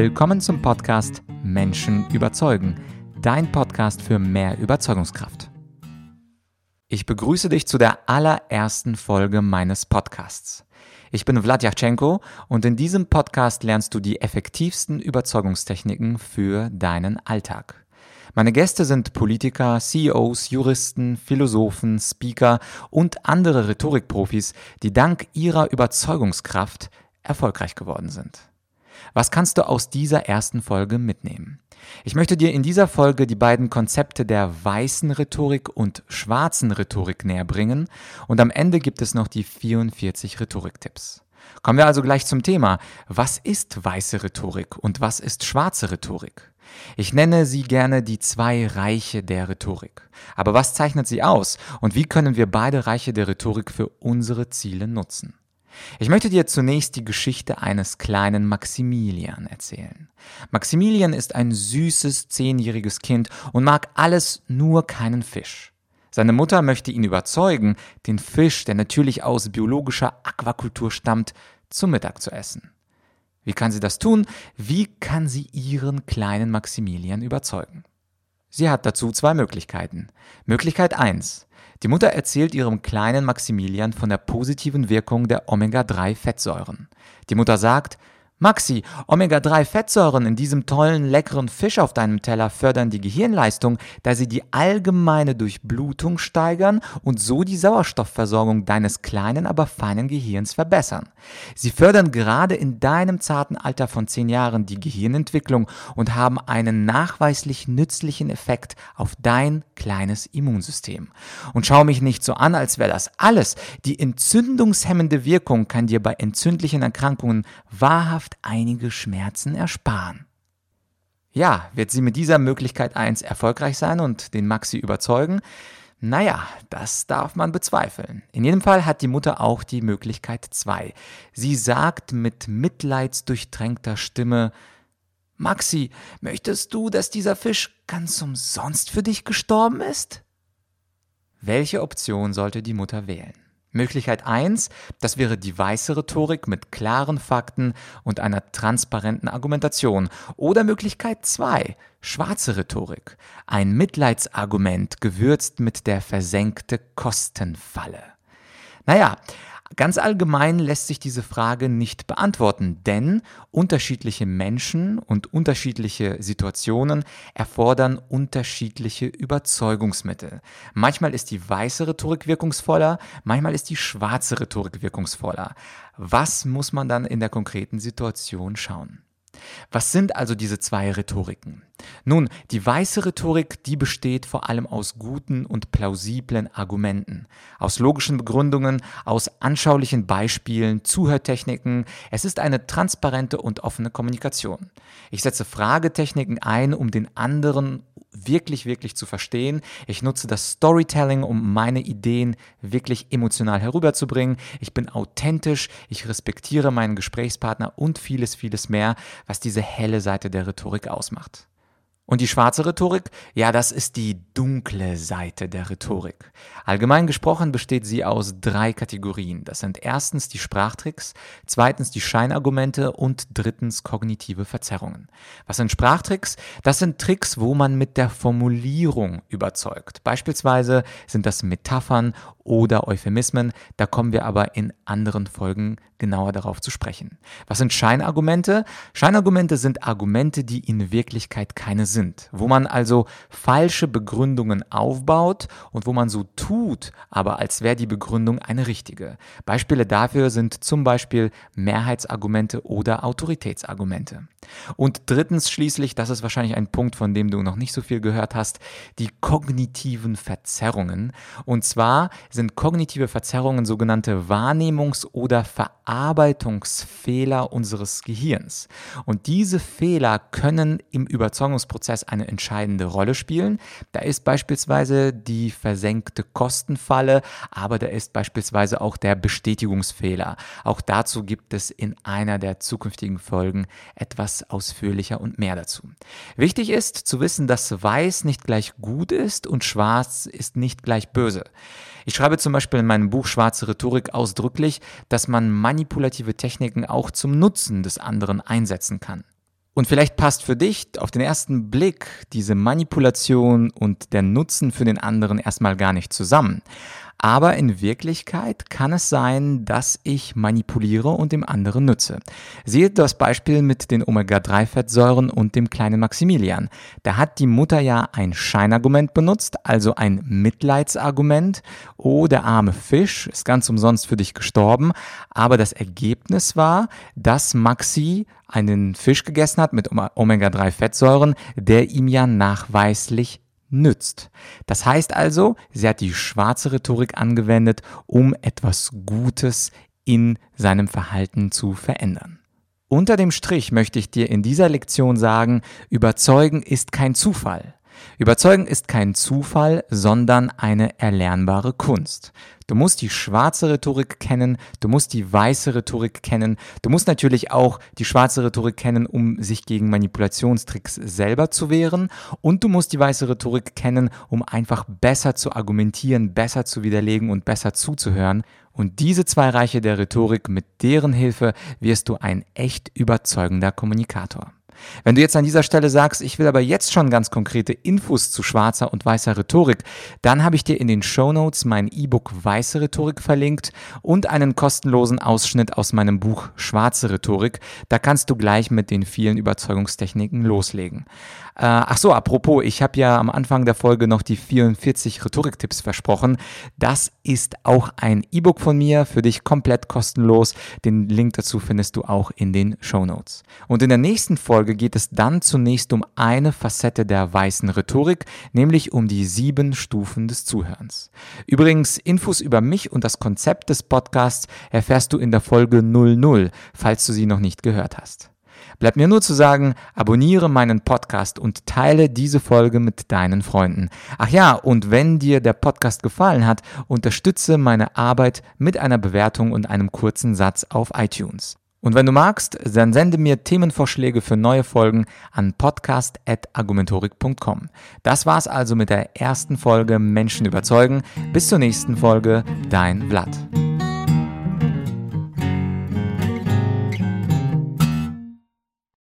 Willkommen zum Podcast Menschen überzeugen, dein Podcast für mehr Überzeugungskraft. Ich begrüße dich zu der allerersten Folge meines Podcasts. Ich bin Vladyachenko und in diesem Podcast lernst du die effektivsten Überzeugungstechniken für deinen Alltag. Meine Gäste sind Politiker, CEOs, Juristen, Philosophen, Speaker und andere Rhetorikprofis, die dank ihrer Überzeugungskraft erfolgreich geworden sind. Was kannst du aus dieser ersten Folge mitnehmen? Ich möchte dir in dieser Folge die beiden Konzepte der weißen Rhetorik und schwarzen Rhetorik näher bringen und am Ende gibt es noch die 44 Rhetoriktipps. Kommen wir also gleich zum Thema. Was ist weiße Rhetorik und was ist schwarze Rhetorik? Ich nenne sie gerne die zwei Reiche der Rhetorik. Aber was zeichnet sie aus und wie können wir beide Reiche der Rhetorik für unsere Ziele nutzen? Ich möchte dir zunächst die Geschichte eines kleinen Maximilian erzählen. Maximilian ist ein süßes zehnjähriges Kind und mag alles nur keinen Fisch. Seine Mutter möchte ihn überzeugen, den Fisch, der natürlich aus biologischer Aquakultur stammt, zum Mittag zu essen. Wie kann sie das tun? Wie kann sie ihren kleinen Maximilian überzeugen? Sie hat dazu zwei Möglichkeiten. Möglichkeit eins: die Mutter erzählt ihrem kleinen Maximilian von der positiven Wirkung der Omega-3-Fettsäuren. Die Mutter sagt, Maxi, Omega-3-Fettsäuren in diesem tollen, leckeren Fisch auf deinem Teller fördern die Gehirnleistung, da sie die allgemeine Durchblutung steigern und so die Sauerstoffversorgung deines kleinen, aber feinen Gehirns verbessern. Sie fördern gerade in deinem zarten Alter von 10 Jahren die Gehirnentwicklung und haben einen nachweislich nützlichen Effekt auf dein kleines Immunsystem. Und schau mich nicht so an, als wäre das alles. Die entzündungshemmende Wirkung kann dir bei entzündlichen Erkrankungen wahrhaft dauerhaft einige Schmerzen ersparen. Ja, wird sie mit dieser Möglichkeit 1 erfolgreich sein und den Maxi überzeugen? Naja, das darf man bezweifeln. In jedem Fall hat die Mutter auch die Möglichkeit 2. Sie sagt mit mitleidsdurchtränkter Stimme, Maxi, möchtest du, dass dieser Fisch ganz umsonst für dich gestorben ist? Welche Option sollte die Mutter wählen? Möglichkeit 1, das wäre die weiße Rhetorik mit klaren Fakten und einer transparenten Argumentation. Oder Möglichkeit 2, schwarze Rhetorik, ein Mitleidsargument gewürzt mit der versenkte Kostenfalle. Naja, Ganz allgemein lässt sich diese Frage nicht beantworten, denn unterschiedliche Menschen und unterschiedliche Situationen erfordern unterschiedliche Überzeugungsmittel. Manchmal ist die weiße Rhetorik wirkungsvoller, manchmal ist die schwarze Rhetorik wirkungsvoller. Was muss man dann in der konkreten Situation schauen? Was sind also diese zwei Rhetoriken? Nun, die weiße Rhetorik, die besteht vor allem aus guten und plausiblen Argumenten, aus logischen Begründungen, aus anschaulichen Beispielen, Zuhörtechniken. Es ist eine transparente und offene Kommunikation. Ich setze Fragetechniken ein, um den anderen wirklich, wirklich zu verstehen. Ich nutze das Storytelling, um meine Ideen wirklich emotional herüberzubringen. Ich bin authentisch, ich respektiere meinen Gesprächspartner und vieles, vieles mehr, was diese helle Seite der Rhetorik ausmacht. Und die schwarze Rhetorik? Ja, das ist die dunkle Seite der Rhetorik. Allgemein gesprochen besteht sie aus drei Kategorien. Das sind erstens die Sprachtricks, zweitens die Scheinargumente und drittens kognitive Verzerrungen. Was sind Sprachtricks? Das sind Tricks, wo man mit der Formulierung überzeugt. Beispielsweise sind das Metaphern oder Euphemismen. Da kommen wir aber in anderen Folgen genauer darauf zu sprechen. Was sind Scheinargumente? Scheinargumente sind Argumente, die in Wirklichkeit keine sind, wo man also falsche Begründungen aufbaut und wo man so tut, aber als wäre die Begründung eine richtige. Beispiele dafür sind zum Beispiel Mehrheitsargumente oder Autoritätsargumente. Und drittens schließlich, das ist wahrscheinlich ein Punkt, von dem du noch nicht so viel gehört hast, die kognitiven Verzerrungen. Und zwar sind kognitive Verzerrungen sogenannte Wahrnehmungs- oder Verarbeitungsfehler unseres Gehirns. Und diese Fehler können im Überzeugungsprozess eine entscheidende Rolle spielen. Da ist beispielsweise die versenkte Kostenfalle, aber da ist beispielsweise auch der Bestätigungsfehler. Auch dazu gibt es in einer der zukünftigen Folgen etwas ausführlicher und mehr dazu. Wichtig ist zu wissen, dass weiß nicht gleich gut ist und schwarz ist nicht gleich böse. Ich schreibe zum Beispiel in meinem Buch Schwarze Rhetorik ausdrücklich, dass man manipulative Techniken auch zum Nutzen des anderen einsetzen kann. Und vielleicht passt für dich auf den ersten Blick diese Manipulation und der Nutzen für den anderen erstmal gar nicht zusammen. Aber in Wirklichkeit kann es sein, dass ich manipuliere und dem anderen nütze. Siehe das Beispiel mit den Omega-3-Fettsäuren und dem kleinen Maximilian. Da hat die Mutter ja ein Scheinargument benutzt, also ein Mitleidsargument. Oh, der arme Fisch ist ganz umsonst für dich gestorben. Aber das Ergebnis war, dass Maxi einen Fisch gegessen hat mit Omega-3-Fettsäuren, der ihm ja nachweislich nützt. Das heißt also, sie hat die schwarze Rhetorik angewendet, um etwas Gutes in seinem Verhalten zu verändern. Unter dem Strich möchte ich dir in dieser Lektion sagen, überzeugen ist kein Zufall. Überzeugen ist kein Zufall, sondern eine erlernbare Kunst. Du musst die schwarze Rhetorik kennen, du musst die weiße Rhetorik kennen, du musst natürlich auch die schwarze Rhetorik kennen, um sich gegen Manipulationstricks selber zu wehren und du musst die weiße Rhetorik kennen, um einfach besser zu argumentieren, besser zu widerlegen und besser zuzuhören. Und diese zwei Reiche der Rhetorik, mit deren Hilfe wirst du ein echt überzeugender Kommunikator. Wenn du jetzt an dieser Stelle sagst, ich will aber jetzt schon ganz konkrete Infos zu schwarzer und weißer Rhetorik, dann habe ich dir in den Show Notes mein E-Book Weiße Rhetorik verlinkt und einen kostenlosen Ausschnitt aus meinem Buch Schwarze Rhetorik. Da kannst du gleich mit den vielen Überzeugungstechniken loslegen. Äh, ach so, apropos, ich habe ja am Anfang der Folge noch die 44 Rhetoriktipps versprochen. Das ist auch ein E-Book von mir, für dich komplett kostenlos. Den Link dazu findest du auch in den Show Notes. Und in der nächsten Folge geht es dann zunächst um eine Facette der weißen Rhetorik, nämlich um die sieben Stufen des Zuhörens. Übrigens, Infos über mich und das Konzept des Podcasts erfährst du in der Folge 00, falls du sie noch nicht gehört hast. Bleibt mir nur zu sagen, abonniere meinen Podcast und teile diese Folge mit deinen Freunden. Ach ja, und wenn dir der Podcast gefallen hat, unterstütze meine Arbeit mit einer Bewertung und einem kurzen Satz auf iTunes. Und wenn du magst, dann sende mir Themenvorschläge für neue Folgen an podcast.argumentorik.com. Das war's also mit der ersten Folge Menschen überzeugen. Bis zur nächsten Folge, dein Vlad.